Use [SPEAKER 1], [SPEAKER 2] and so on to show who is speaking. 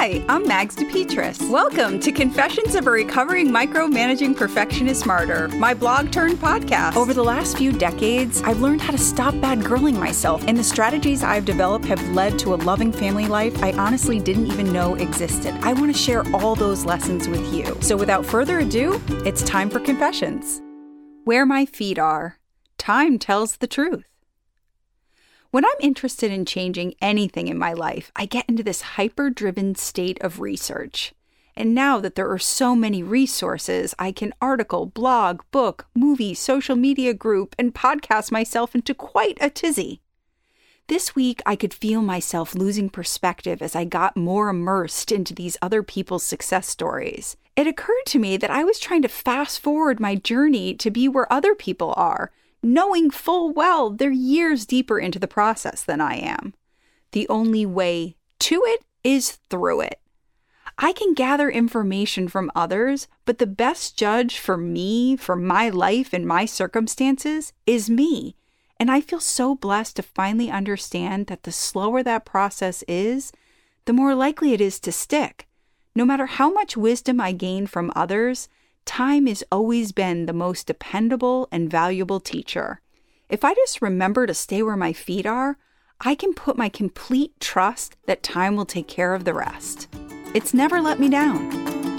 [SPEAKER 1] Hi, I'm Mags DePetris. Welcome to Confessions of a Recovering Micromanaging Perfectionist Martyr, my blog turned podcast. Over the last few decades, I've learned how to stop bad girling myself, and the strategies I've developed have led to a loving family life I honestly didn't even know existed. I want to share all those lessons with you. So without further ado, it's time for Confessions. Where my feet are. Time tells the truth. When I'm interested in changing anything in my life, I get into this hyper driven state of research. And now that there are so many resources, I can article, blog, book, movie, social media group, and podcast myself into quite a tizzy. This week, I could feel myself losing perspective as I got more immersed into these other people's success stories. It occurred to me that I was trying to fast forward my journey to be where other people are, knowing full well they're years deeper into the process than I am. The only way to it is through it. I can gather information from others, but the best judge for me, for my life and my circumstances, is me. And I feel so blessed to finally understand that the slower that process is, the more likely it is to stick. No matter how much wisdom I gain from others, time has always been the most dependable and valuable teacher. If I just remember to stay where my feet are, I can put my complete trust that time will take care of the rest. It's never let me down.